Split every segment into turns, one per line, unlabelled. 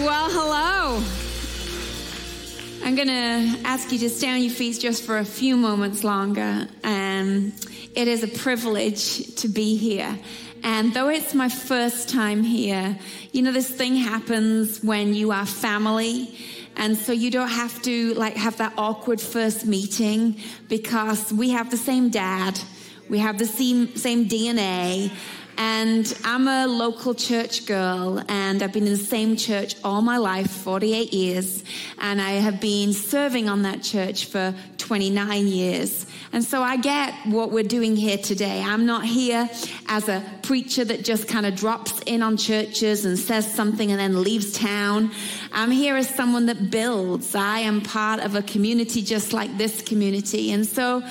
Well, hello. I'm going to ask you to stay on your feet just for a few moments longer. Um, it is a privilege to be here. And though it's my first time here, you know, this thing happens when you are family. And so you don't have to like have that awkward first meeting because we have the same dad. We have the same, same DNA. And I'm a local church girl, and I've been in the same church all my life 48 years. And I have been serving on that church for 29 years. And so I get what we're doing here today. I'm not here as a preacher that just kind of drops in on churches and says something and then leaves town. I'm here as someone that builds. I am part of a community just like this community. And so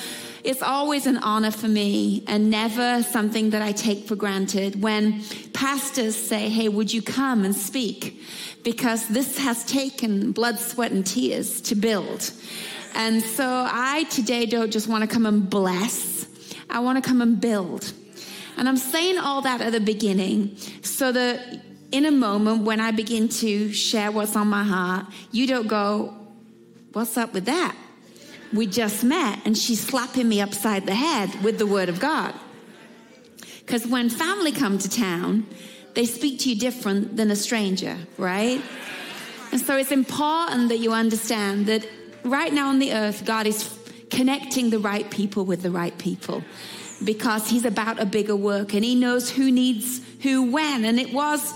it's always an honor for me and never something that I take for granted when pastors say, Hey, would you come and speak? Because this has taken blood, sweat, and tears to build. And so I today don't just want to come and bless, I want to come and build. And I'm saying all that at the beginning so that in a moment when I begin to share what's on my heart, you don't go, What's up with that? We just met and she's slapping me upside the head with the word of God. Because when family come to town, they speak to you different than a stranger, right? And so it's important that you understand that right now on the earth, God is connecting the right people with the right people because He's about a bigger work and He knows who needs who when. And it was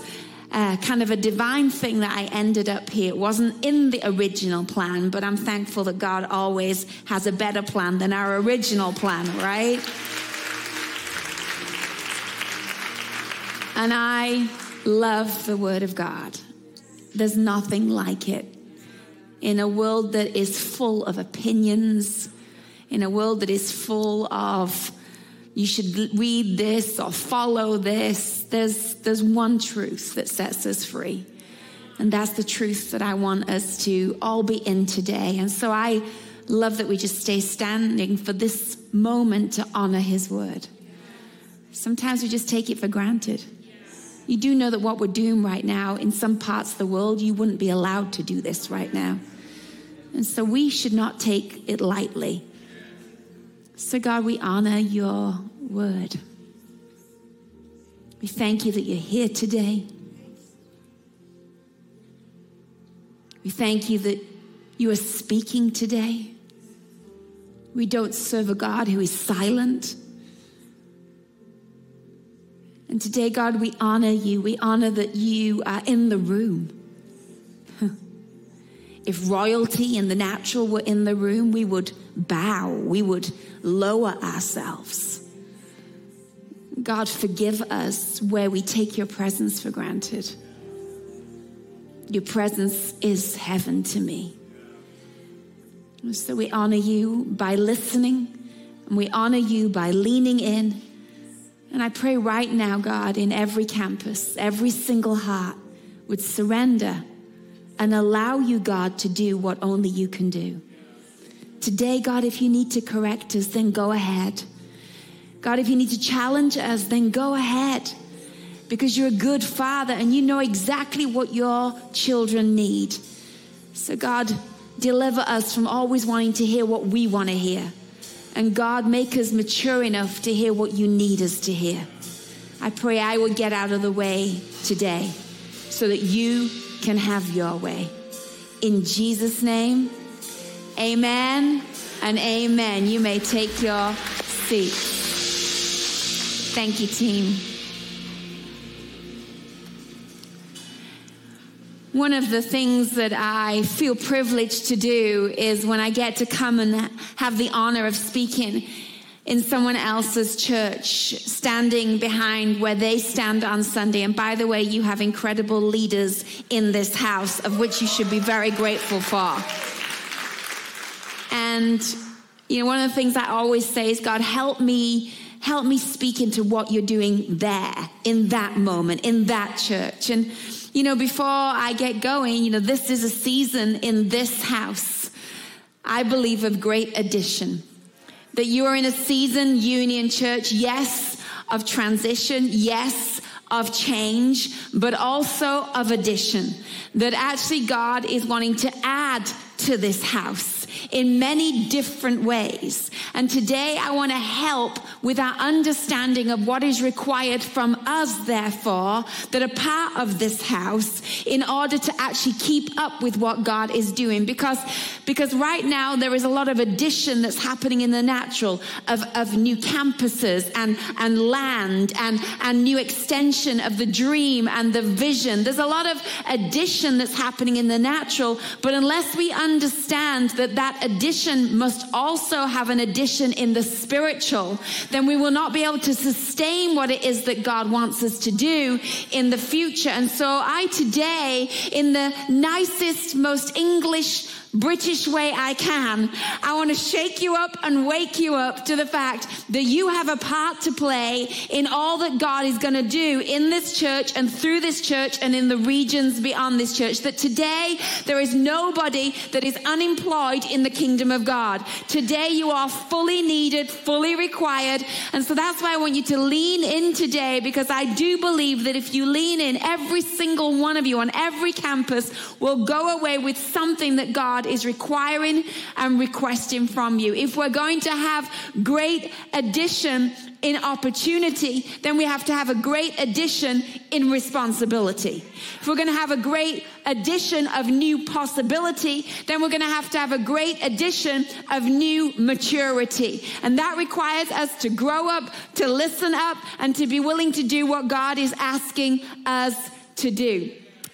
uh, kind of a divine thing that I ended up here. It wasn't in the original plan, but I'm thankful that God always has a better plan than our original plan, right? And I love the Word of God. There's nothing like it. In a world that is full of opinions, in a world that is full of you should read this or follow this. There's, there's one truth that sets us free. And that's the truth that I want us to all be in today. And so I love that we just stay standing for this moment to honor his word. Sometimes we just take it for granted. You do know that what we're doing right now in some parts of the world, you wouldn't be allowed to do this right now. And so we should not take it lightly. So, God, we honor your word. We thank you that you're here today. We thank you that you are speaking today. We don't serve a God who is silent. And today, God, we honor you. We honor that you are in the room. If royalty and the natural were in the room, we would bow, we would lower ourselves. God, forgive us where we take your presence for granted. Your presence is heaven to me. So we honor you by listening, and we honor you by leaning in. And I pray right now, God, in every campus, every single heart would surrender and allow you, God, to do what only you can do. Today, God, if you need to correct us, then go ahead. God, if you need to challenge us, then go ahead. Because you're a good father and you know exactly what your children need. So, God, deliver us from always wanting to hear what we want to hear. And God, make us mature enough to hear what you need us to hear. I pray I will get out of the way today so that you can have your way. In Jesus' name, Amen and amen. You may take your seat. Thank you, team. One of the things that I feel privileged to do is when I get to come and have the honor of speaking in someone else's church, standing behind where they stand on Sunday. And by the way, you have incredible leaders in this house, of which you should be very grateful for. And, you know, one of the things I always say is, God, help me, help me speak into what you're doing there, in that moment, in that church. And, you know, before I get going, you know, this is a season in this house, I believe, of great addition. That you are in a season, Union Church, yes, of transition, yes, of change, but also of addition. That actually God is wanting to add to this house in many different ways. And today I want to help with our understanding of what is required from us, therefore, that are part of this house in order to actually keep up with what God is doing. Because, because right now there is a lot of addition that's happening in the natural of, of new campuses and, and land and, and new extension of the dream and the vision. There's a lot of addition that's happening in the natural, but unless we understand that that addition must also have an addition in the spiritual, then we will not be able to sustain what it is that God wants us to do in the future. And so I today, in the nicest, most English British way I can, I want to shake you up and wake you up to the fact that you have a part to play in all that God is going to do in this church and through this church and in the regions beyond this church. That today there is nobody that is unemployed in the kingdom of God. Today you are fully needed, fully required. And so that's why I want you to lean in today because I do believe that if you lean in, every single one of you on every campus will go away with something that God God is requiring and requesting from you. If we're going to have great addition in opportunity, then we have to have a great addition in responsibility. If we're going to have a great addition of new possibility, then we're going to have to have a great addition of new maturity. And that requires us to grow up, to listen up, and to be willing to do what God is asking us to do.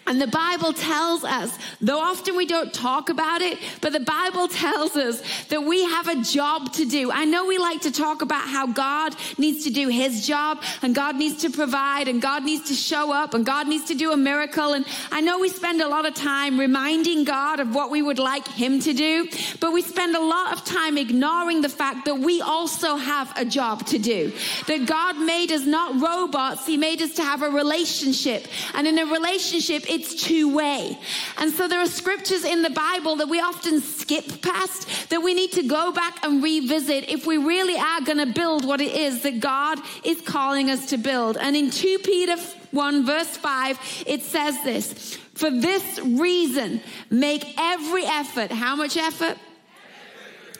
And the Bible tells us, though often we don't talk about it, but the Bible tells us that we have a job to do. I know we like to talk about how God needs to do his job and God needs to provide and God needs to show up and God needs to do a miracle. And I know we spend a lot of time reminding God of what we would like him to do, but we spend a lot of time ignoring the fact that we also have a job to do. That God made us not robots, he made us to have a relationship. And in a relationship, it's two way. And so there are scriptures in the Bible that we often skip past that we need to go back and revisit if we really are going to build what it is that God is calling us to build. And in 2 Peter 1 verse 5, it says this, for this reason, make every effort. How much effort?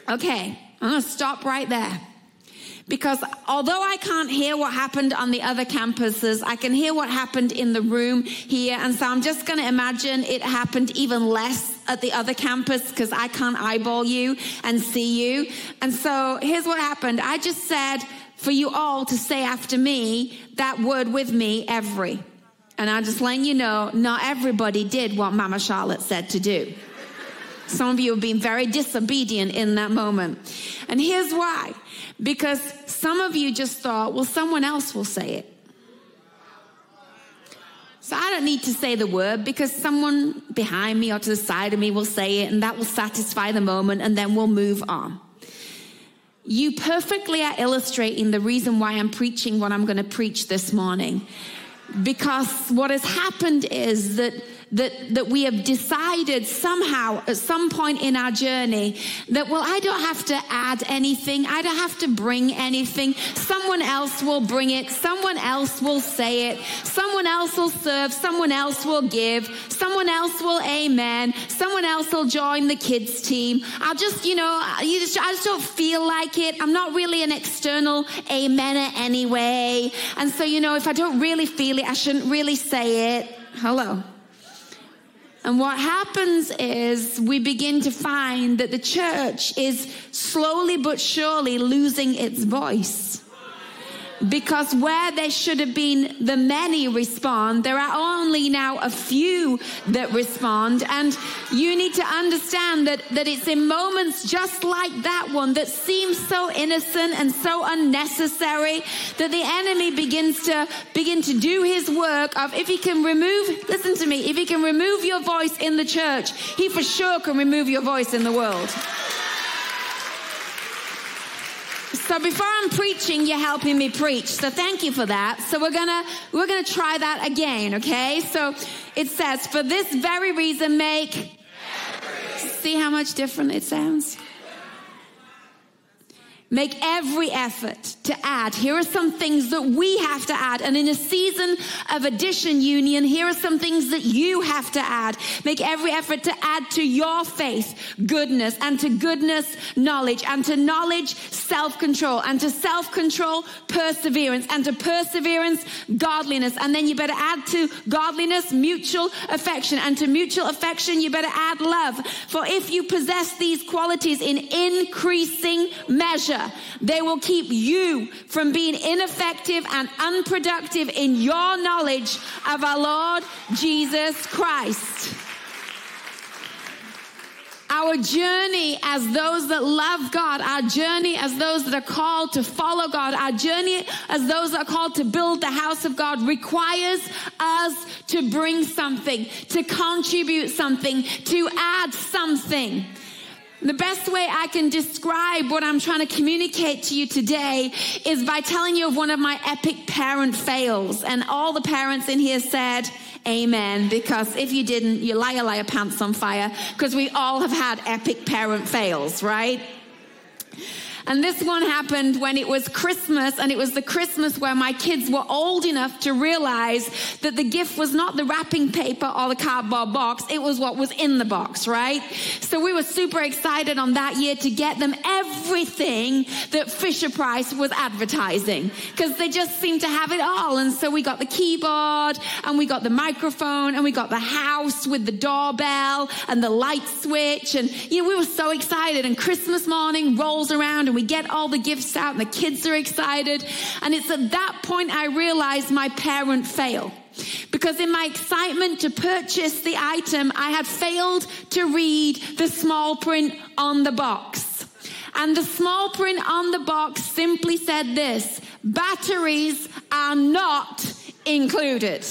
Okay, I'm going to stop right there. Because although I can't hear what happened on the other campuses, I can hear what happened in the room here. And so I'm just going to imagine it happened even less at the other campus because I can't eyeball you and see you. And so here's what happened. I just said for you all to say after me that word with me, every. And I'm just letting you know, not everybody did what Mama Charlotte said to do. Some of you have been very disobedient in that moment. And here's why. Because some of you just thought, well, someone else will say it. So I don't need to say the word because someone behind me or to the side of me will say it and that will satisfy the moment and then we'll move on. You perfectly are illustrating the reason why I'm preaching what I'm going to preach this morning. Because what has happened is that that, that we have decided somehow at some point in our journey that, well, I don't have to add anything. I don't have to bring anything. Someone else will bring it. Someone else will say it. Someone else will serve. Someone else will give. Someone else will amen. Someone else will join the kids team. I'll just, you know, you just, I just don't feel like it. I'm not really an external amener anyway. And so, you know, if I don't really feel it, I shouldn't really say it. Hello. And what happens is we begin to find that the church is slowly but surely losing its voice. Because where there should have been the many respond, there are only now a few that respond. And you need to understand that, that it's in moments just like that one that seems so innocent and so unnecessary that the enemy begins to begin to do his work of if he can remove, listen to me, if he can remove your voice in the church, he for sure can remove your voice in the world. So before I'm preaching, you're helping me preach. So thank you for that. So we're gonna we're gonna try that again, okay? So it says, for this very reason, make see how much different it sounds. Make every effort to add. Here are some things that we have to add. And in a season of addition union, here are some things that you have to add. Make every effort to add to your faith goodness and to goodness knowledge and to knowledge self-control and to self-control perseverance and to perseverance godliness. And then you better add to godliness mutual affection and to mutual affection you better add love. For if you possess these qualities in increasing measure, they will keep you from being ineffective and unproductive in your knowledge of our Lord Jesus Christ. Our journey as those that love God, our journey as those that are called to follow God, our journey as those that are called to build the house of God requires us to bring something, to contribute something, to add something. The best way I can describe what I'm trying to communicate to you today is by telling you of one of my epic parent fails. And all the parents in here said, Amen. Because if you didn't, you liar, liar, pants on fire. Because we all have had epic parent fails, right? And this one happened when it was Christmas, and it was the Christmas where my kids were old enough to realize that the gift was not the wrapping paper or the cardboard box, it was what was in the box, right? So we were super excited on that year to get them everything that Fisher Price was advertising because they just seemed to have it all. And so we got the keyboard, and we got the microphone, and we got the house with the doorbell and the light switch. And, you know, we were so excited. And Christmas morning rolls around, and we get all the gifts out and the kids are excited. And it's at that point I realized my parent fail. Because in my excitement to purchase the item, I had failed to read the small print on the box. And the small print on the box simply said this batteries are not included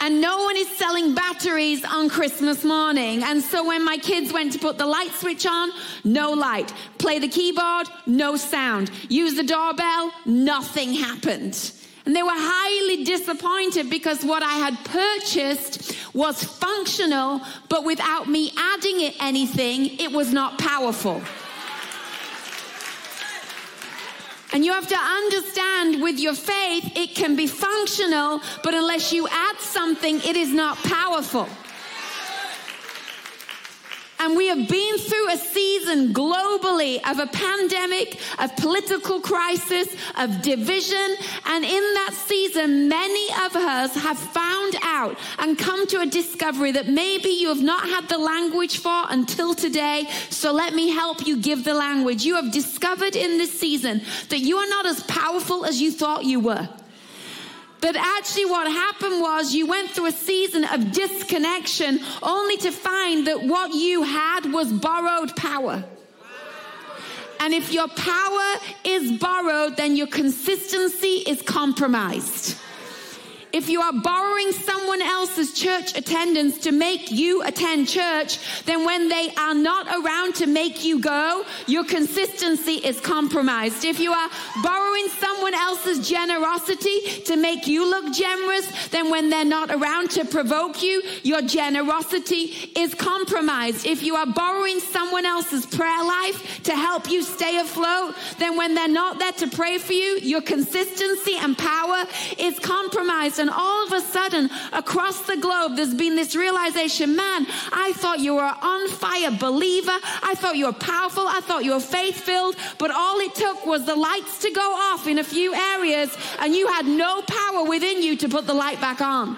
and no one is selling batteries on Christmas morning. And so when my kids went to put the light switch on, no light. Play the keyboard, no sound. Use the doorbell, nothing happened. And they were highly disappointed because what I had purchased was functional, but without me adding it anything, it was not powerful. And you have to understand with your faith, it can be functional, but unless you add something, it is not powerful. And we have been through a season globally of a pandemic, of political crisis, of division. And in that season, many of us have found out and come to a discovery that maybe you have not had the language for until today. So let me help you give the language. You have discovered in this season that you are not as powerful as you thought you were. That actually what happened was you went through a season of disconnection only to find that what you had was borrowed power. And if your power is borrowed, then your consistency is compromised. If you are borrowing someone else's church attendance to make you attend church, then when they are not around to make you go, your consistency is compromised. If you are borrowing someone else's generosity to make you look generous, then when they're not around to provoke you, your generosity is compromised. If you are borrowing someone else's prayer life to help you stay afloat, then when they're not there to pray for you, your consistency and power is compromised. And all of a sudden, across the globe, there's been this realization man, I thought you were on fire believer. I thought you were powerful. I thought you were faith filled. But all it took was the lights to go off in a few areas, and you had no power within you to put the light back on.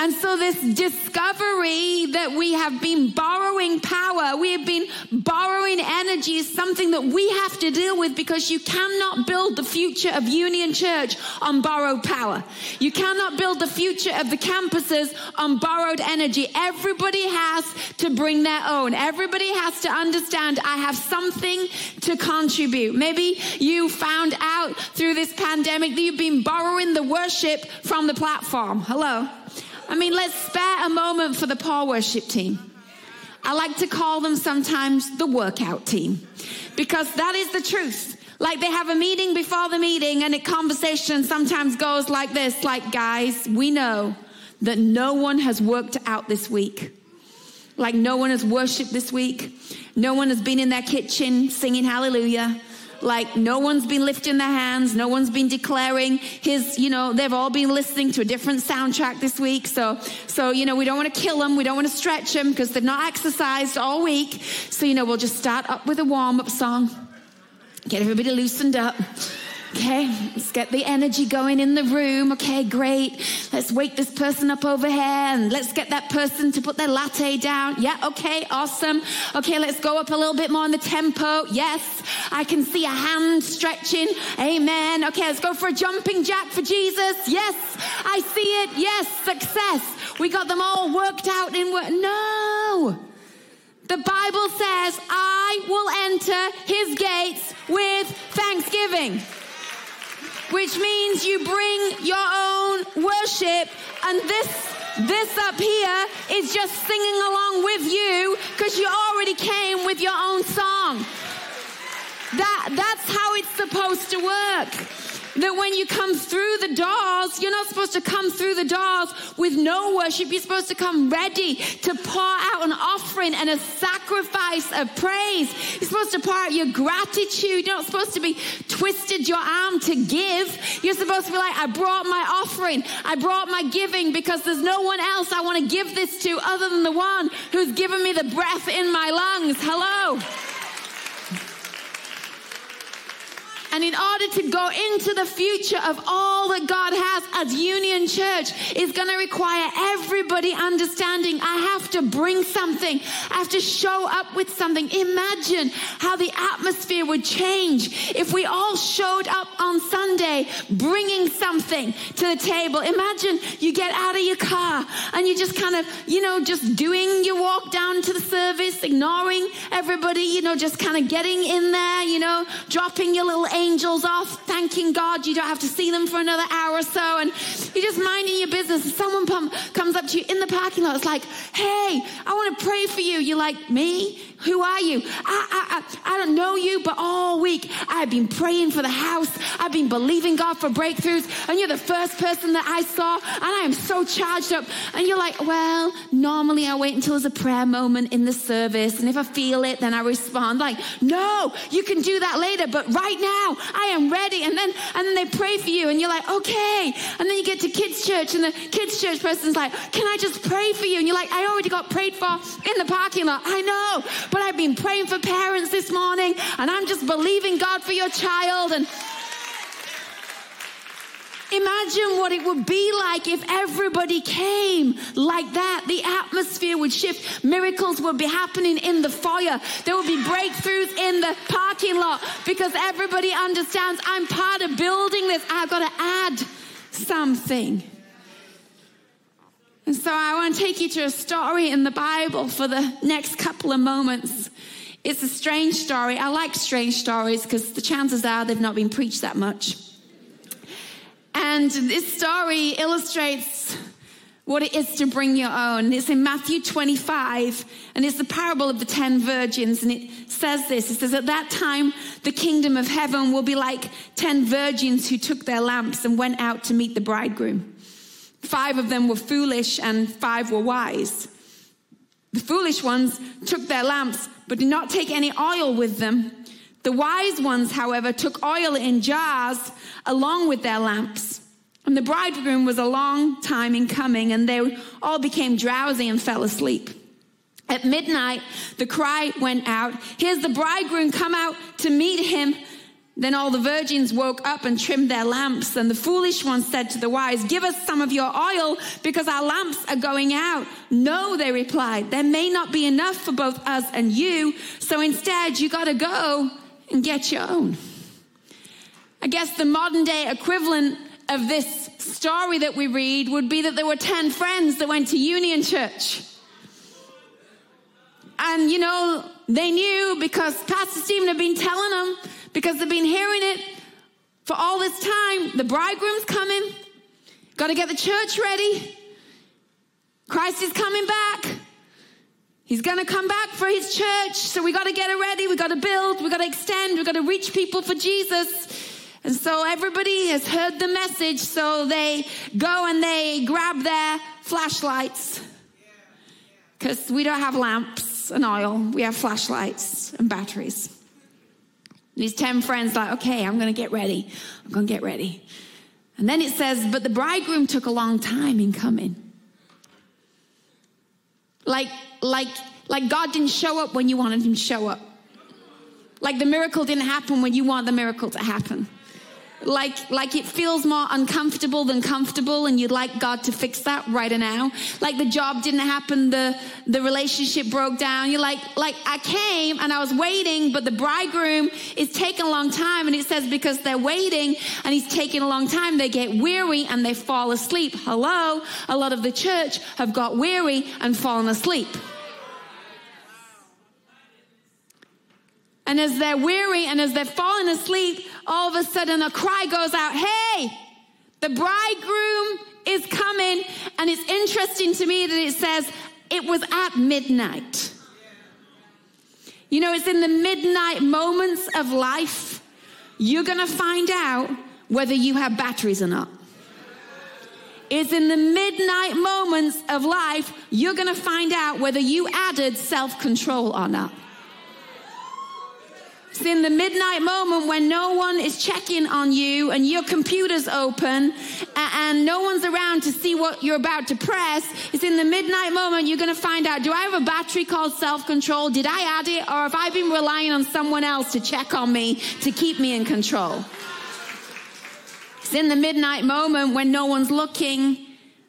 And so, this discovery that we have been borrowing power, we have been borrowing energy, is something that we have to deal with because you cannot build the future of Union Church on borrowed power. You cannot build the future of the campuses on borrowed energy. Everybody has to bring their own. Everybody has to understand I have something to contribute. Maybe you found out through this pandemic that you've been borrowing the worship from the platform. Hello. I mean, let's spare a moment for the poor worship team. I like to call them sometimes the workout team because that is the truth. Like they have a meeting before the meeting and a conversation sometimes goes like this, like guys, we know that no one has worked out this week. like no one has worshiped this week. No one has been in their kitchen singing hallelujah. Like no one's been lifting their hands. No one's been declaring his, you know, they've all been listening to a different soundtrack this week. So, so, you know, we don't want to kill them. We don't want to stretch them because they've not exercised all week. So, you know, we'll just start up with a warm up song. Get everybody loosened up. Okay, let's get the energy going in the room. Okay, great. Let's wake this person up over here and let's get that person to put their latte down. Yeah, okay, awesome. Okay, let's go up a little bit more in the tempo. Yes, I can see a hand stretching. Amen. Okay, let's go for a jumping jack for Jesus. Yes, I see it. Yes, success. We got them all worked out in work. No. The Bible says, I will enter his gates with thanksgiving which means you bring your own worship. And this this up here is just singing along with you because you already came with your own song. That that's how it's supposed to work that when you come through the doors, you're not supposed to come through the doors with no worship. You're supposed to come ready to pour out an offering and a sacrifice of praise. You're supposed to pour out your gratitude. You're not supposed to be twisted your arm to give. You're supposed to be like, I brought my offering. I brought my giving because there's no one else I want to give this to other than the one who's given me the breath in my lungs. Hello. And in order to go into the future of all that God has as Union Church is going to require everybody understanding I have to bring something. I have to show up with something. Imagine how the atmosphere would change if we all showed up on Sunday bringing something to the table. Imagine you get out of your car and you just kind of, you know, just doing your walk down to the service, ignoring everybody, you know, just kind of getting in there, you know, dropping your little angels off, thanking God you don't have to see them for another hour or so, and you're just minding your business. And someone pum- comes up to you in the parking lot. It's like, hey, I want to pray for you. You're like, me? Who are you? I, I, I, I don't know you, but all week I've been praying for the house. I've been believing God for breakthroughs, and you're the first person that I saw, and I am so charged up. And you're like, well, normally I wait until there's a prayer moment in the service, and if I feel it, then I respond. Like, no, you can do that later, but right now I am ready. And then and then they pray for you, and you're like, okay. And then you get to kids' church, and the kids' church person's like, can I just pray for you? And you're like, I already got prayed for in the parking lot. I know, but I've been praying for parents this morning, and I'm just believing God for your child. And Imagine what it would be like if everybody came like that. The atmosphere would shift. Miracles would be happening in the foyer. There would be breakthroughs in the parking lot because everybody understands I'm part of building this. I've got to add something. And so I want to take you to a story in the Bible for the next couple of moments. It's a strange story. I like strange stories because the chances are they've not been preached that much. And this story illustrates what it is to bring your own. It's in Matthew 25, and it's the parable of the ten virgins. And it says this it says, At that time, the kingdom of heaven will be like ten virgins who took their lamps and went out to meet the bridegroom. Five of them were foolish, and five were wise. The foolish ones took their lamps, but did not take any oil with them. The wise ones, however, took oil in jars along with their lamps. And the bridegroom was a long time in coming, and they all became drowsy and fell asleep. At midnight, the cry went out, Here's the bridegroom, come out to meet him. Then all the virgins woke up and trimmed their lamps. And the foolish ones said to the wise, Give us some of your oil because our lamps are going out. No, they replied, There may not be enough for both us and you. So instead, you got to go and get your own. I guess the modern day equivalent of this story that we read would be that there were 10 friends that went to Union Church. And you know, they knew because Pastor Stephen had been telling them, because they've been hearing it for all this time the bridegroom's coming, got to get the church ready. Christ is coming back. He's going to come back for his church. So we got to get it ready. We got to build. We got to extend. We got to reach people for Jesus. And so everybody has heard the message. So they go and they grab their flashlights because we don't have lamps and oil, we have flashlights and batteries. These 10 friends, like, okay, I'm going to get ready. I'm going to get ready. And then it says, but the bridegroom took a long time in coming. Like, like, like God didn't show up when you wanted him to show up. Like the miracle didn't happen when you want the miracle to happen like like it feels more uncomfortable than comfortable and you'd like god to fix that right now. Like the job didn't happen the the relationship broke down. You're like like i came and i was waiting but the bridegroom is taking a long time and it says because they're waiting and he's taking a long time they get weary and they fall asleep. Hello? A lot of the church have got weary and fallen asleep. And as they're weary and as they're falling asleep, all of a sudden a cry goes out, Hey, the bridegroom is coming. And it's interesting to me that it says it was at midnight. You know, it's in the midnight moments of life you're going to find out whether you have batteries or not. It's in the midnight moments of life you're going to find out whether you added self control or not. It's in the midnight moment when no one is checking on you and your computer's open and no one's around to see what you're about to press. It's in the midnight moment you're going to find out do I have a battery called self control? Did I add it? Or have I been relying on someone else to check on me to keep me in control? It's in the midnight moment when no one's looking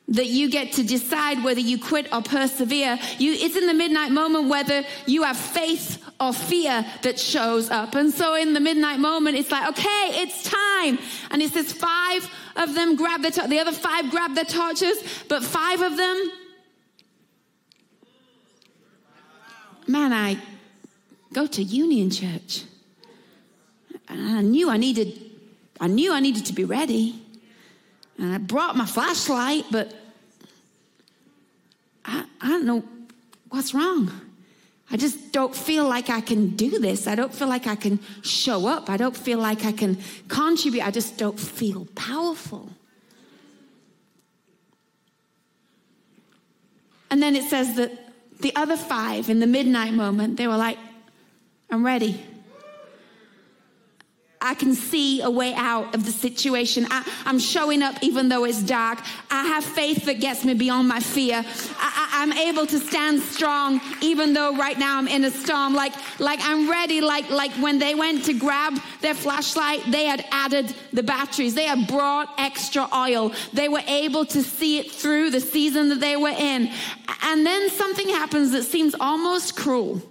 that you get to decide whether you quit or persevere. You, it's in the midnight moment whether you have faith or fear that shows up. And so in the midnight moment, it's like, okay, it's time. And it says five of them grab the, the other five grab their torches, but five of them, man, I go to Union Church. And I knew I needed, I knew I needed to be ready. And I brought my flashlight, but I, I don't know what's wrong. I just don't feel like I can do this. I don't feel like I can show up. I don't feel like I can contribute. I just don't feel powerful. And then it says that the other five in the midnight moment, they were like, I'm ready. I can see a way out of the situation. I, am showing up even though it's dark. I have faith that gets me beyond my fear. I, am able to stand strong even though right now I'm in a storm. Like, like I'm ready. Like, like when they went to grab their flashlight, they had added the batteries. They had brought extra oil. They were able to see it through the season that they were in. And then something happens that seems almost cruel.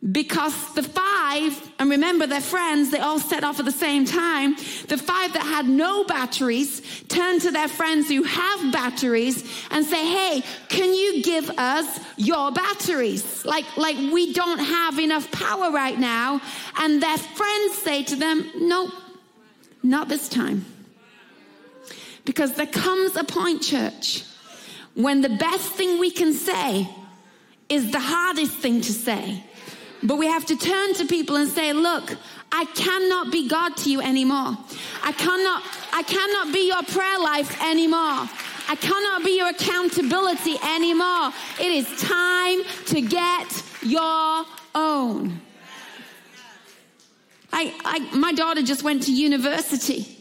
Because the five, and remember they're friends, they all set off at the same time. The five that had no batteries turn to their friends who have batteries and say, Hey, can you give us your batteries? Like, like we don't have enough power right now. And their friends say to them, Nope, not this time. Because there comes a point, church, when the best thing we can say is the hardest thing to say. But we have to turn to people and say, look, I cannot be God to you anymore. I cannot, I cannot be your prayer life anymore. I cannot be your accountability anymore. It is time to get your own. I, I, my daughter just went to university.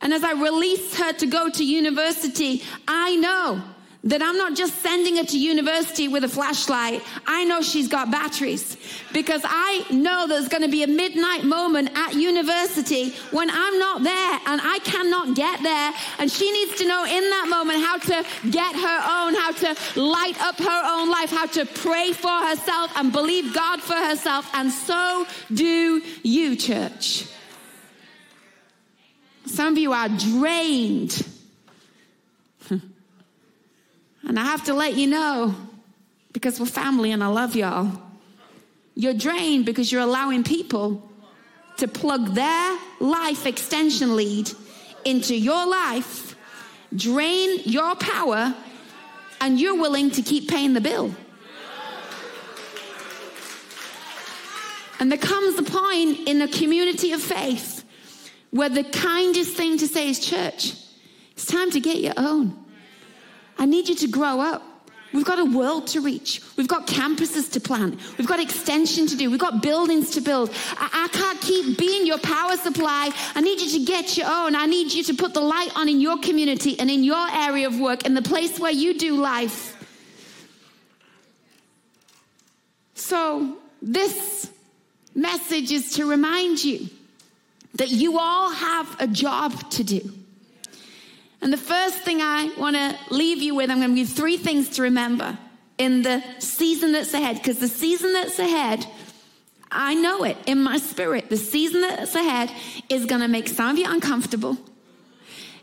And as I released her to go to university, I know that I'm not just sending her to university with a flashlight. I know she's got batteries because I know there's going to be a midnight moment at university when I'm not there and I cannot get there. And she needs to know in that moment how to get her own, how to light up her own life, how to pray for herself and believe God for herself. And so do you, church. Some of you are drained and I have to let you know, because we're family and I love y'all, you're drained because you're allowing people to plug their life extension lead into your life, drain your power, and you're willing to keep paying the bill. And there comes a point in a community of faith where the kindest thing to say is, Church, it's time to get your own. I need you to grow up. We've got a world to reach. We've got campuses to plant. We've got extension to do. We've got buildings to build. I, I, can't keep being your power supply. I need you to get your own. I need you to put the light on in your community and in your area of work, and the place where you do life. So, this message is to remind you that you all have a job to do. And the first thing I want to leave you with, I'm going to give you three things to remember in the season that's ahead, because the season that's ahead, I know it in my spirit. The season that's ahead is going to make some of you uncomfortable.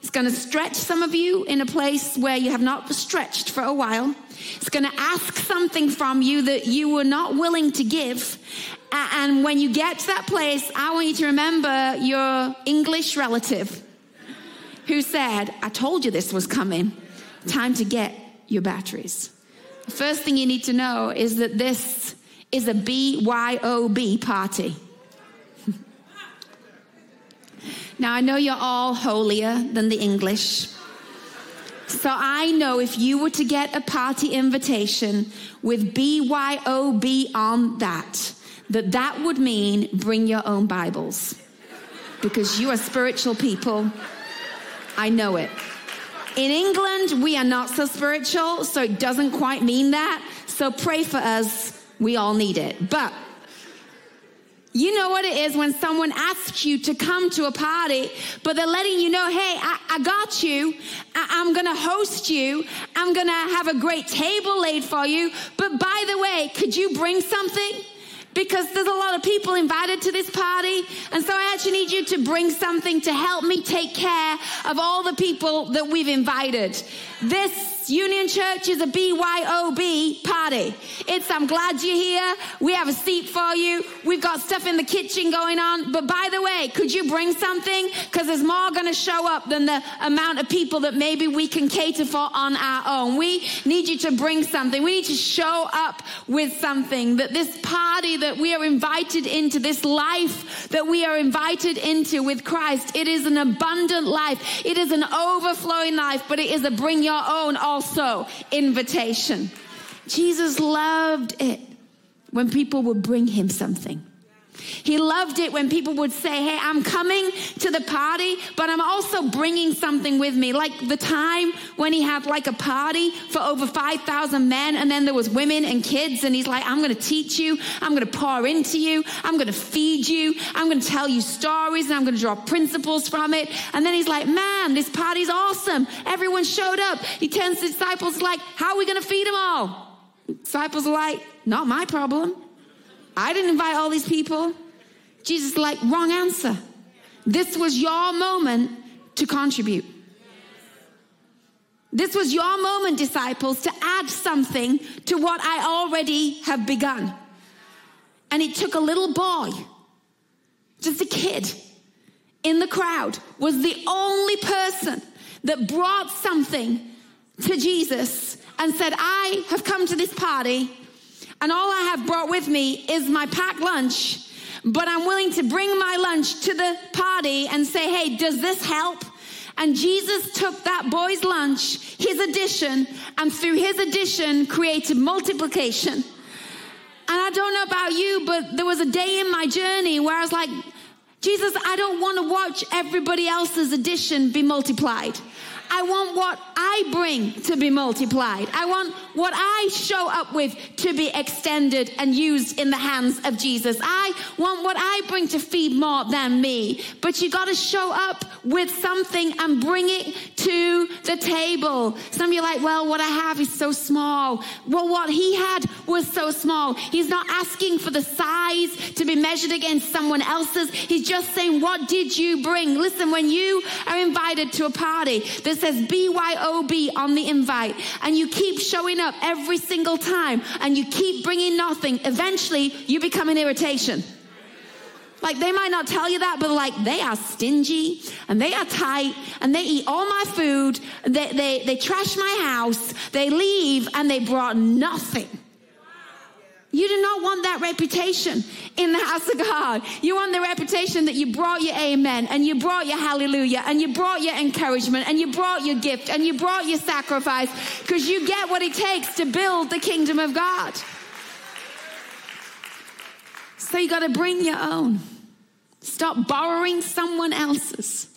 It's going to stretch some of you in a place where you have not stretched for a while. It's going to ask something from you that you were not willing to give. And when you get to that place, I want you to remember your English relative who said, I told you this was coming. Time to get your batteries. First thing you need to know is that this is a BYOB party. now, I know you're all holier than the English. So I know if you were to get a party invitation with BYOB on that, that that would mean bring your own Bibles. Because you are spiritual people I know it. In England, we are not so spiritual, so it doesn't quite mean that. So pray for us. We all need it. But you know what it is when someone asks you to come to a party, but they're letting you know, hey, I, I got you. I, am going to host you. I'm going to have a great table laid for you. But by the way, could you bring something? Because there's a lot of people invited to this party. And so I actually need you to bring something to help me take care of all the people that we've invited. Union Church is a BYOB party. It's I'm glad you're here. We have a seat for you. We've got stuff in the kitchen going on. But by the way, could you bring something? Because there's more going to show up than the amount of people that maybe we can cater for on our own. We need you to bring something. We need to show up with something that this party that we are invited into, this life that we are invited into with Christ, it is an abundant life. It is an overflowing life, but it is a bring your own also invitation. Jesus loved it when people would bring him something. He loved it when people would say, Hey, I'm coming to the party, but I'm also bringing something with me. Like the time when he had like a party for over 5,000 men, and then there was women and kids, and he's like, I'm going to teach you. I'm going to pour into you. I'm going to feed you. I'm going to tell you stories, and I'm going to draw principles from it. And then he's like, Man, this party's awesome. Everyone showed up. He turns to disciples like, How are we going to feed them all? Disciples are like, Not my problem. I didn't invite all these people. Jesus, like, wrong answer. This was your moment to contribute. This was your moment, disciples, to add something to what I already have begun. And it took a little boy, just a kid in the crowd, was the only person that brought something to Jesus and said, I have come to this party and all I have brought with me is my packed lunch, but I'm willing to bring my lunch to the party and say, hey, does this help? And Jesus took that boy's lunch, his addition, and through his addition created multiplication. And I don't know about you, but there was a day in my journey where I was like, Jesus, I don't want to watch everybody else's addition be multiplied. I want what I bring to be multiplied. I want what I show up with to be extended and used in the hands of Jesus. I want what I bring to feed more than me. But you got to show up with something and bring it to the table. Some of you are like, well, what I have is so small. Well, what he had was so small. He's not asking for the size to be measured against someone else's. He's just saying, what did you bring? Listen, when you are invited to a party, there's says BYOB on the invite and you keep showing up every single time and you keep bringing nothing, eventually you become an irritation. Like they might not tell you that, but like they are stingy and they are tight and they eat all my food. They, they, they trash my house. They leave and they brought nothing. You do not want that reputation in the house of God. You want the reputation that you brought your amen and you brought your hallelujah and you brought your encouragement and you brought your gift and you brought your sacrifice because you get what it takes to build the kingdom of God. So you got to bring your own. Stop borrowing someone else's.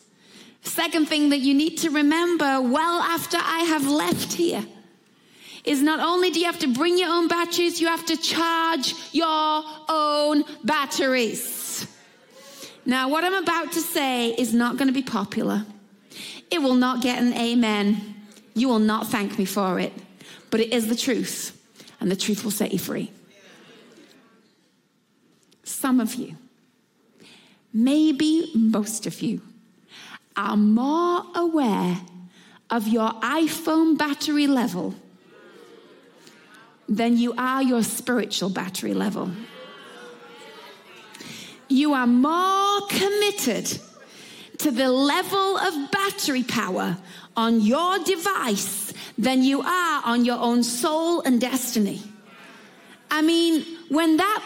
Second thing that you need to remember well after I have left here is not only do you have to bring your own batteries, you have to charge your own batteries. Now, what I'm about to say is not going to be popular. It will not get an amen. You will not thank me for it. But it is the truth, and the truth will set you free. Some of you, maybe most of you, are more aware of your iPhone battery level than you are your spiritual battery level. You are more committed to the level of battery power on your device than you are on your own soul and destiny. I mean, when that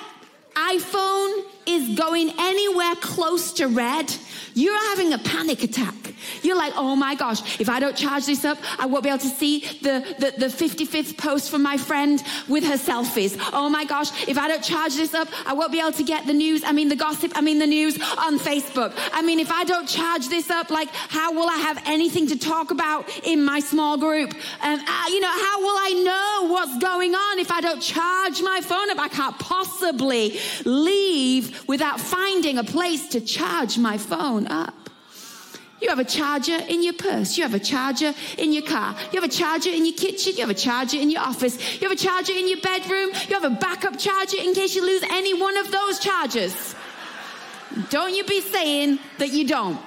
iPhone is going anywhere close to red, you're having a panic attack. You're like, oh my gosh, if I don't charge this up, I won't be able to see the, the, the 55th post from my friend with her selfies. Oh my gosh, if I don't charge this up, I won't be able to get the news, I mean the gossip, I mean the news on Facebook. I mean, if I don't charge this up, like, how will I have anything to talk about in my small group? Um, uh, you know, how will I know what's going on if I don't charge my phone up? I can't possibly leave without finding a place to charge my phone up. You have a charger in your purse. You have a charger in your car. You have a charger in your kitchen. You have a charger in your office. You have a charger in your bedroom. You have a backup charger in case you lose any one of those chargers. Don't you be saying that you don't.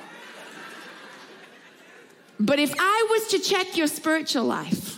But if I was to check your spiritual life,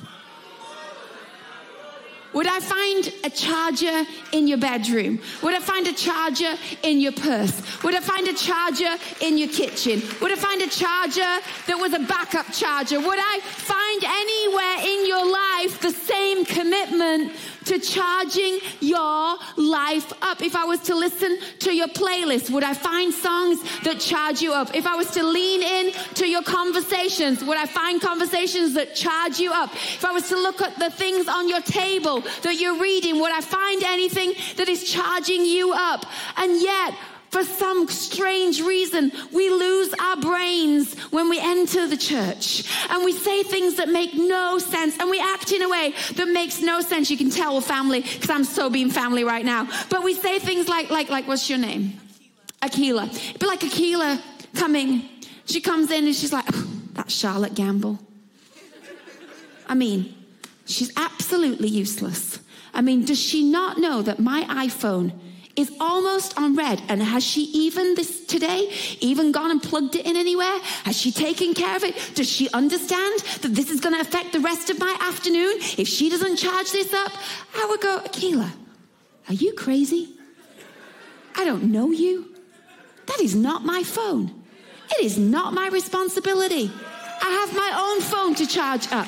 would I find a charger in your bedroom? Would I find a charger in your purse? Would I find a charger in your kitchen? Would I find a charger that was a backup charger? Would I find anywhere in your life the same commitment to charging your life up. If I was to listen to your playlist, would I find songs that charge you up? If I was to lean in to your conversations, would I find conversations that charge you up? If I was to look at the things on your table that you're reading, would I find anything that is charging you up? And yet, for some strange reason, we lose our brains when we enter the church and we say things that make no sense and we act in a way that makes no sense. You can tell we're family because I'm so being family right now. But we say things like, like, like, what's your name? Akila. It'd be like Akila coming. She comes in and she's like, oh, that's Charlotte Gambill. I mean, she's absolutely useless. I mean, does she not know that my iPhone is almost on red. And has she even this today even gone and plugged it in anywhere? Has she taken care of it? Does she understand that this is going to affect the rest of my afternoon? If she doesn't charge this up, I would go, Akila, are you crazy? I don't know you. That is not my phone. It is not my responsibility. I have my own phone to charge up.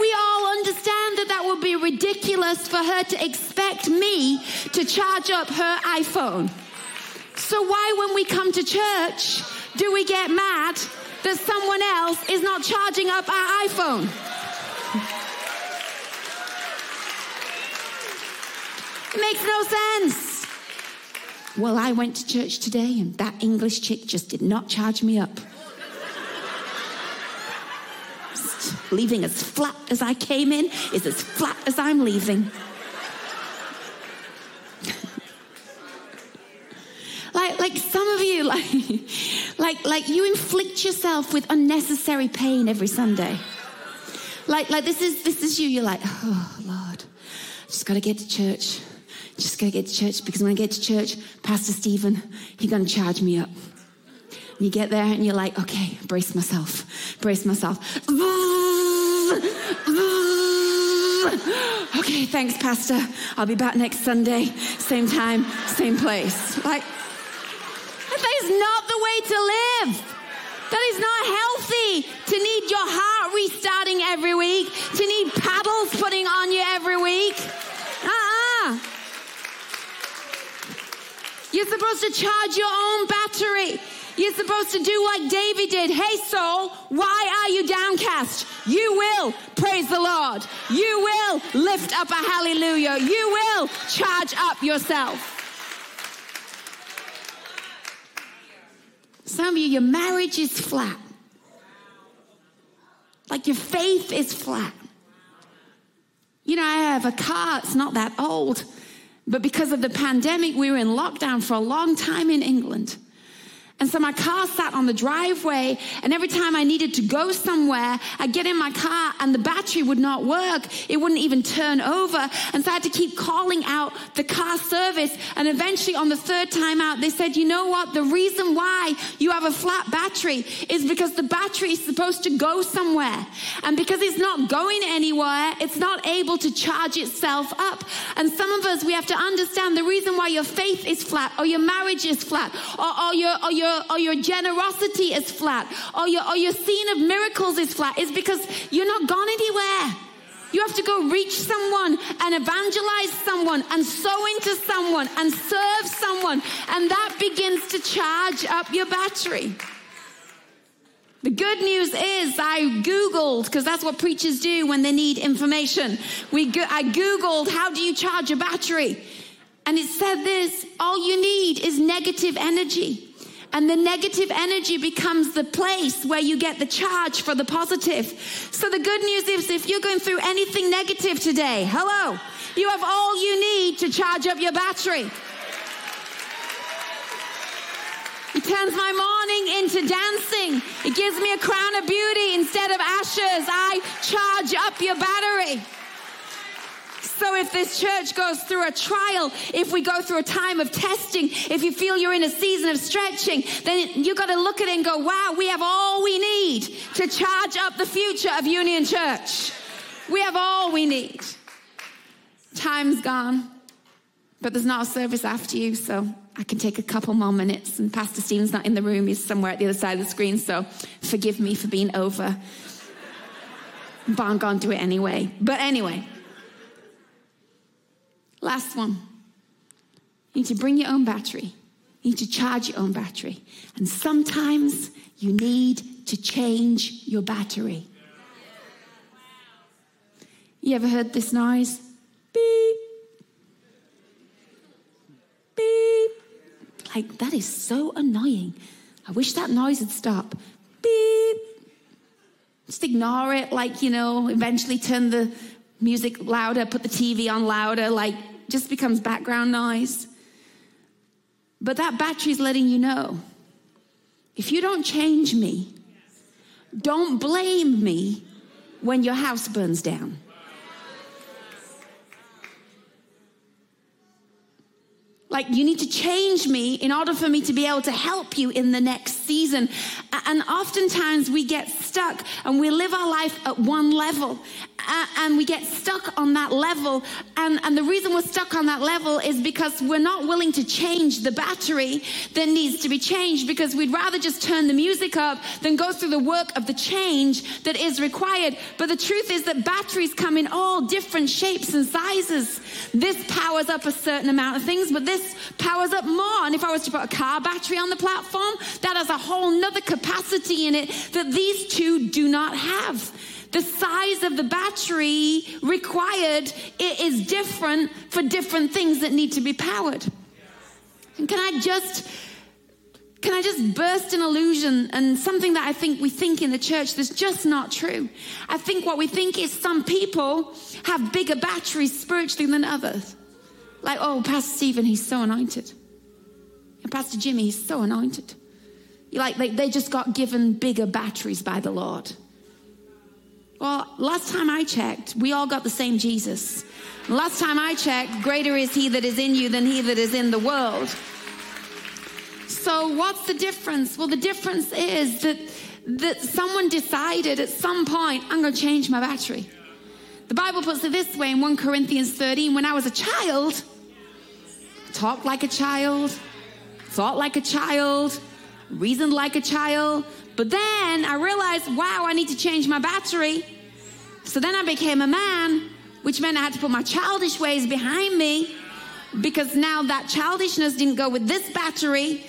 We all understand that that would be ridiculous for her to expect me to charge up her iPhone. So, why, when we come to church, do we get mad that someone else is not charging up our iPhone? It makes no sense. Well, I went to church today and that English chick just did not charge me up. Leaving as flat as I came in is as flat as I'm leaving. like, like some of you, like, like, like you inflict yourself with unnecessary pain every Sunday. Like, like this is this is you. You're like, oh Lord, just got to get to church. Just got to get to church because when I get to church, Pastor Stephen, he's to charge me up. You get there and you're like, okay, brace myself, brace myself. okay, thanks, Pastor. I'll be back next Sunday, same time, same place. Like, that is not the way to live. That is not healthy to need your heart restarting every week, to need paddles putting on you every week. Uh-uh. You're supposed to charge your own battery. You're supposed to do like David did. Hey, soul, why are you downcast? You will praise the Lord. You will lift up a hallelujah. You will charge up yourself. Some of you, your marriage is flat. Like your faith is flat. You know, I have a car, it's not that old, but because of the pandemic, we were in lockdown for a long time in England. And so my car sat on the driveway, and every time I needed to go somewhere, I'd get in my car and the battery would not work. It wouldn't even turn over. And so I had to keep calling out the car service. And eventually, on the third time out, they said, You know what? The reason why you have a flat battery is because the battery is supposed to go somewhere. And because it's not going anywhere, it's not able to charge itself up. And some of us, we have to understand the reason why your faith is flat, or your marriage is flat, or, or your, or your your, or your generosity is flat, or your, or your scene of miracles is flat, is because you're not gone anywhere. You have to go reach someone and evangelize someone and sow into someone and serve someone, and that begins to charge up your battery. The good news is I Googled, because that's what preachers do when they need information. We go, I Googled, how do you charge a battery? And it said this all you need is negative energy. And the negative energy becomes the place where you get the charge for the positive. So the good news is if you're going through anything negative today, hello, you have all you need to charge up your battery. It turns my mourning into dancing. It gives me a crown of beauty instead of ashes. I charge up your battery. So if this church goes through a trial, if we go through a time of testing, if you feel you're in a season of stretching, then you've got to look at it and go, wow, we have all we need to charge up the future of Union Church. We have all we need. Time's gone, but there's not a service after you, so I can take a couple more minutes. And Pastor Stephen's not in the room, he's somewhere at the other side of the screen, so forgive me for being over. But I'm going to do it anyway. But anyway. Last one. You need to bring your own battery. You need to charge your own battery. And sometimes you need to change your battery. You ever heard this noise? Beep. Beep. Like, that is so annoying. I wish that noise would stop. Beep. Just ignore it, like, you know, eventually turn the music louder, put the TV on louder, like, just becomes background noise. But that battery's letting you know if you don't change me, don't blame me when your house burns down. Like, you need to change me in order for me to be able to help you in the next season. And oftentimes we get stuck and we live our life at one level and we get stuck on that level. And, and the reason we're stuck on that level is because we're not willing to change the battery that needs to be changed because we'd rather just turn the music up than go through the work of the change that is required. But the truth is that batteries come in all different shapes and sizes. This powers up a certain amount of things, but this this powers up more. And if I was to put a car battery on the platform, that has a whole nother capacity in it that these two do not have. The size of the battery required is different for different things that need to be powered. And can I just can I just burst an illusion and something that I think we think in the church that's just not true? I think what we think is some people have bigger batteries spiritually than others. Like, oh, Pastor Stephen, he's so anointed. And Pastor Jimmy, he's so anointed. Like, like they just got given bigger batteries by the Lord. Well, last time I checked, we all got the same Jesus. Last time I checked, greater is he that is in you than he that is in the world. So, what's the difference? Well, the difference is that, that someone decided at some point, I'm going to change my battery. The Bible puts it this way in 1 Corinthians 13 when I was a child, talked like a child, thought like a child, reasoned like a child, But then I realized, wow, I need to change my battery. So then I became a man, which meant I had to put my childish ways behind me because now that childishness didn't go with this battery.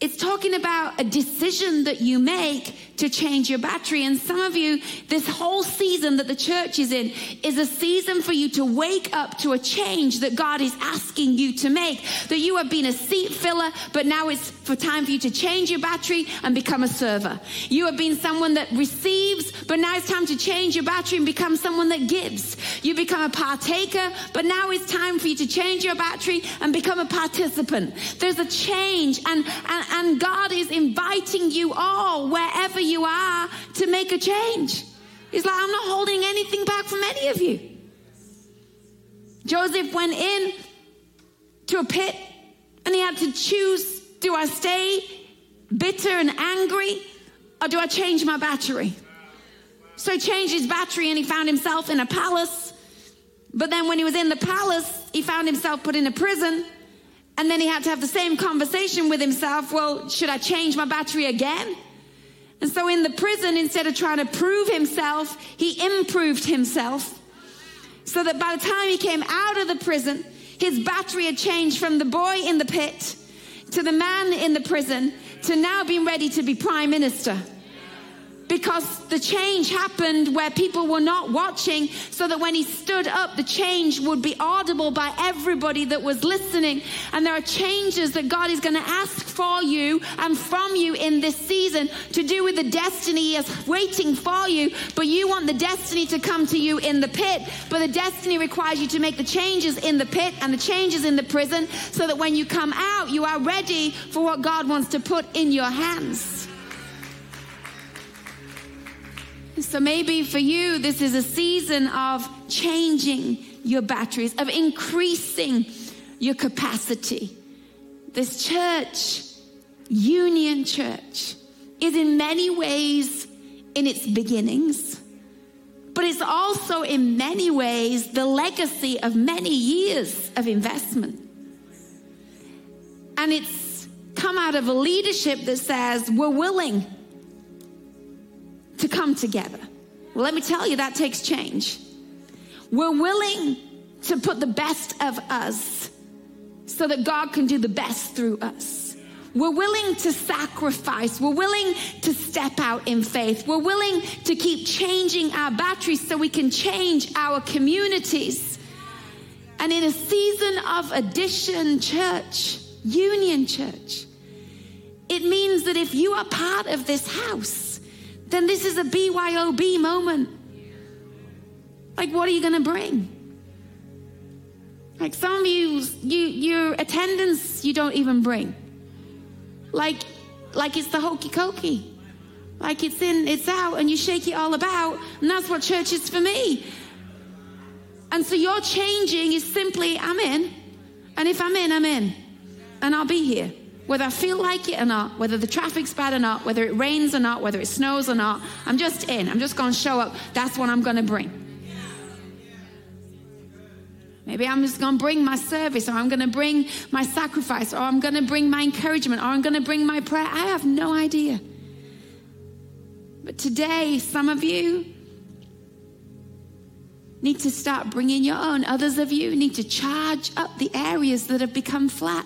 It's talking about a decision that you make to change your battery. And some of you, this whole season that the church is in is a season for you to wake up to a change that God is asking you to make. That you have been a seat filler, but now it's for time for you to change your battery and become a server. You have been someone that receives, but now it's time to change your battery and become someone that gives. You become a partaker, but now it's time for you to change your battery and become a participant. There's a change and, and and God is inviting you all, wherever you are, to make a change. He's like, I'm not holding anything back from any of you. Joseph went in to a pit and he had to choose do I stay bitter and angry or do I change my battery? So he changed his battery and he found himself in a palace. But then when he was in the palace, he found himself put in a prison. And then he had to have the same conversation with himself. Well, should I change my battery again? And so in the prison, instead of trying to prove himself, he improved himself. So that by the time he came out of the prison, his battery had changed from the boy in the pit to the man in the prison to now being ready to be prime minister because the change happened where people were not watching, so that when he stood up, the change would be audible by everybody that was listening. And there are changes that God is going to ask for you and from you in this season to do with the destiny He is waiting for you. But you want the destiny to come to you in the pit, but the destiny requires you to make the changes in the pit and the changes in the prison so that when you come out, you are ready for what God wants to put in your hands. So maybe for you, this is a season of changing your batteries, of increasing your capacity. This church, Union Church, is in many ways in its beginnings, but it's also in many ways the legacy of many years of investment. And it's come out of a leadership that says, we're willing to come together. Well, let me tell you, that takes change. We're willing to put the best of us so that God can do the best through us. We're willing to sacrifice. We're willing to step out in faith. We're willing to keep changing our batteries so we can change our communities. And in a season of addition, church, union church, it means that if you are part of this house, then this is a BYOB moment. Like, what are you going to bring? Like some of you, you, your attendance, you don't even bring. Like, like it's the hokey cokey. Like it's in, it's out, and you shake it all about, and that's what church is for me. And so your changing is simply, I'm in, and if I'm in, I'm in, and I'll be here whether I feel like it or not, whether the traffic's bad or not, whether it rains or not, whether it snows or not, I'm just in. I'm just going to show up. That's what I'm going to bring. Maybe I'm just going to bring my service, or I'm going to bring my sacrifice, or I'm going to bring my encouragement, or I'm going to bring my prayer. I have no idea. But today, some of you need to start bringing your own. Others of you need to charge up the areas that have become flat.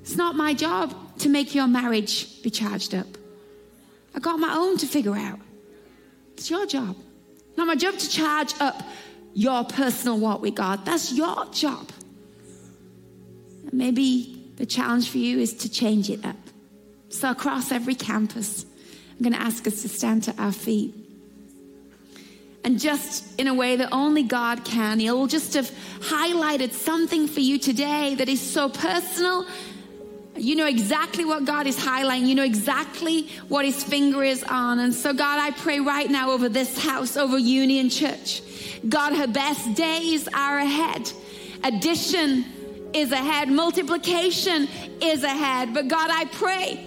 It's not my job to make your marriage be charged up. I got my own to figure out. It's your job. Not my job to charge up your personal walk with God. That's your job. And maybe the challenge for you is to change it up. So, across every campus, I'm going to ask us to stand to our feet. And just in a way that only God can, He'll just have highlighted something for you today that is so personal you know exactly what God is highlighting. You know exactly what His finger is on. And so, God, I pray right now over this house, over Union Church. God, her best days are ahead. Addition is ahead. Multiplication is ahead. But God, I pray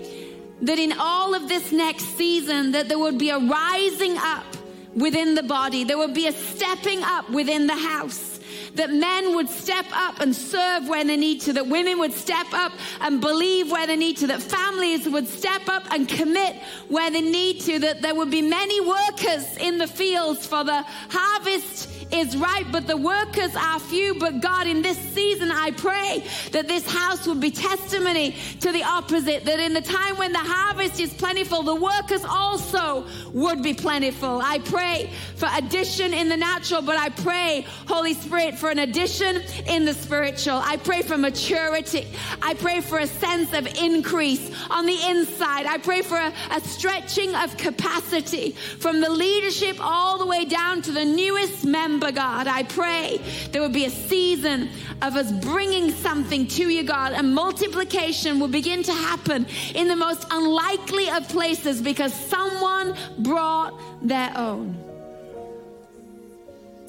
that in all of this next season, that there would be a rising up within the body. There would be a stepping up within the house that men would step up and serve where they need to, that women would step up and believe where they need to, that families would step up and commit where they need to, that there would be many workers in the fields for the harvest is right, but the workers are few. But God, in this season, I pray that this house would be testimony to the opposite, that in the time when the harvest is plentiful, the workers also would be plentiful. I pray for addition in the natural, but I pray, Holy Spirit, for an addition in the spiritual. I pray for maturity. I pray for a sense of increase on the inside. I pray for a, a stretching of capacity from the leadership all the way down to the newest member remember, God, I pray there would be a season of us bringing something to you, God, and multiplication will begin to happen in the most unlikely of places because someone brought their own.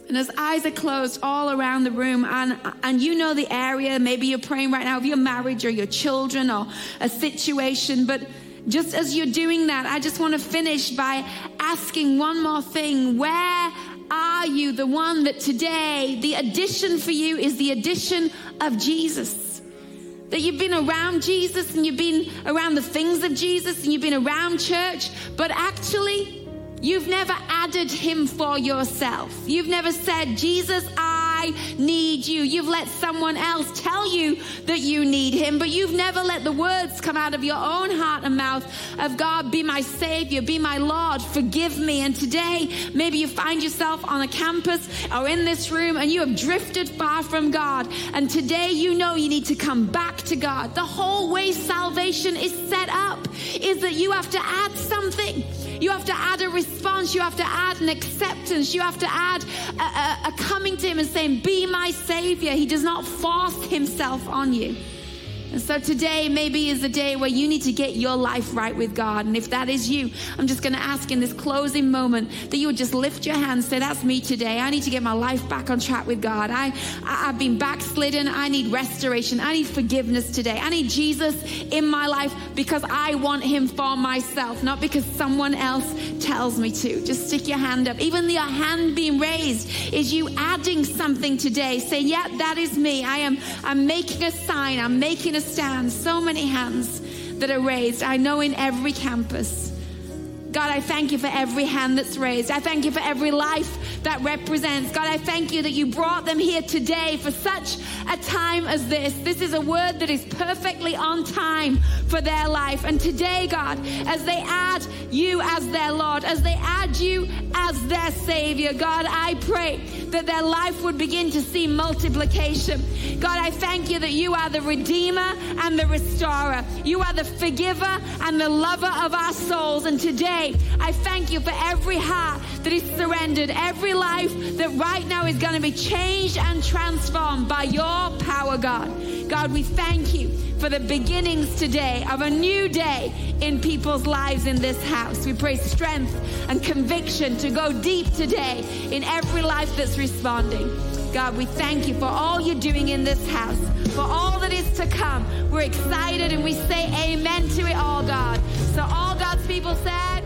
And as eyes are closed all around the room, and, and you know the area, maybe you're praying right now of your marriage or your children or a situation, but just as you're doing that, I just want to finish by asking one more thing. Where are you the one that today the addition for you is the addition of Jesus? That you've been around Jesus and you've been around the things of Jesus and you've been around church, but actually, you've never added him for yourself. You've never said, Jesus, I I need you. You've let someone else tell you that you need him, but you've never let the words come out of your own heart and mouth of God, be my Savior, be my Lord, forgive me. And today, maybe you find yourself on a campus or in this room and you have drifted far from God. And today you know you need to come back to God. The whole way salvation is set up is that you have to add something. You have to add a response. You have to add an acceptance. You have to add a, a, a coming to Him and saying, Be my Savior. He does not force Himself on you. And so today maybe is the day where you need to get your life right with God. And if that is you, I'm just going to ask in this closing moment that you would just lift your hands, say, That's me today. I need to get my life back on track with God. I, I, have been backslidden. I need restoration. I need forgiveness today. I need Jesus in my life because I want Him for myself, not because someone else tells me to. Just stick your hand up. Even your hand being raised is you adding something today, Say, Yeah, that is me. I am I'm making a sign. I'm making a So many hands that are raised. I know in every campus. God, I thank you for every hand that's raised. I thank you for every life that represents. God, I thank you that you brought them here today for such a time as this. This is a word that is perfectly on time for their life. And today, God, as they add you as their Lord, as they add you as their Savior, God, I pray that their life would begin to see multiplication. God, I thank you that you are the Redeemer and the Restorer. You are the forgiver and the lover of our souls. And today, I thank you for every heart that is surrendered, every life that right now is going to be changed and transformed by your power, God. God, we thank you for the beginnings today of a new day in people's lives in this house. We pray strength and conviction to go deep today in every life that's responding. God, we thank you for all you're doing in this house, for all that is to come. We're excited and we say amen to it all, God. So, all God's people said,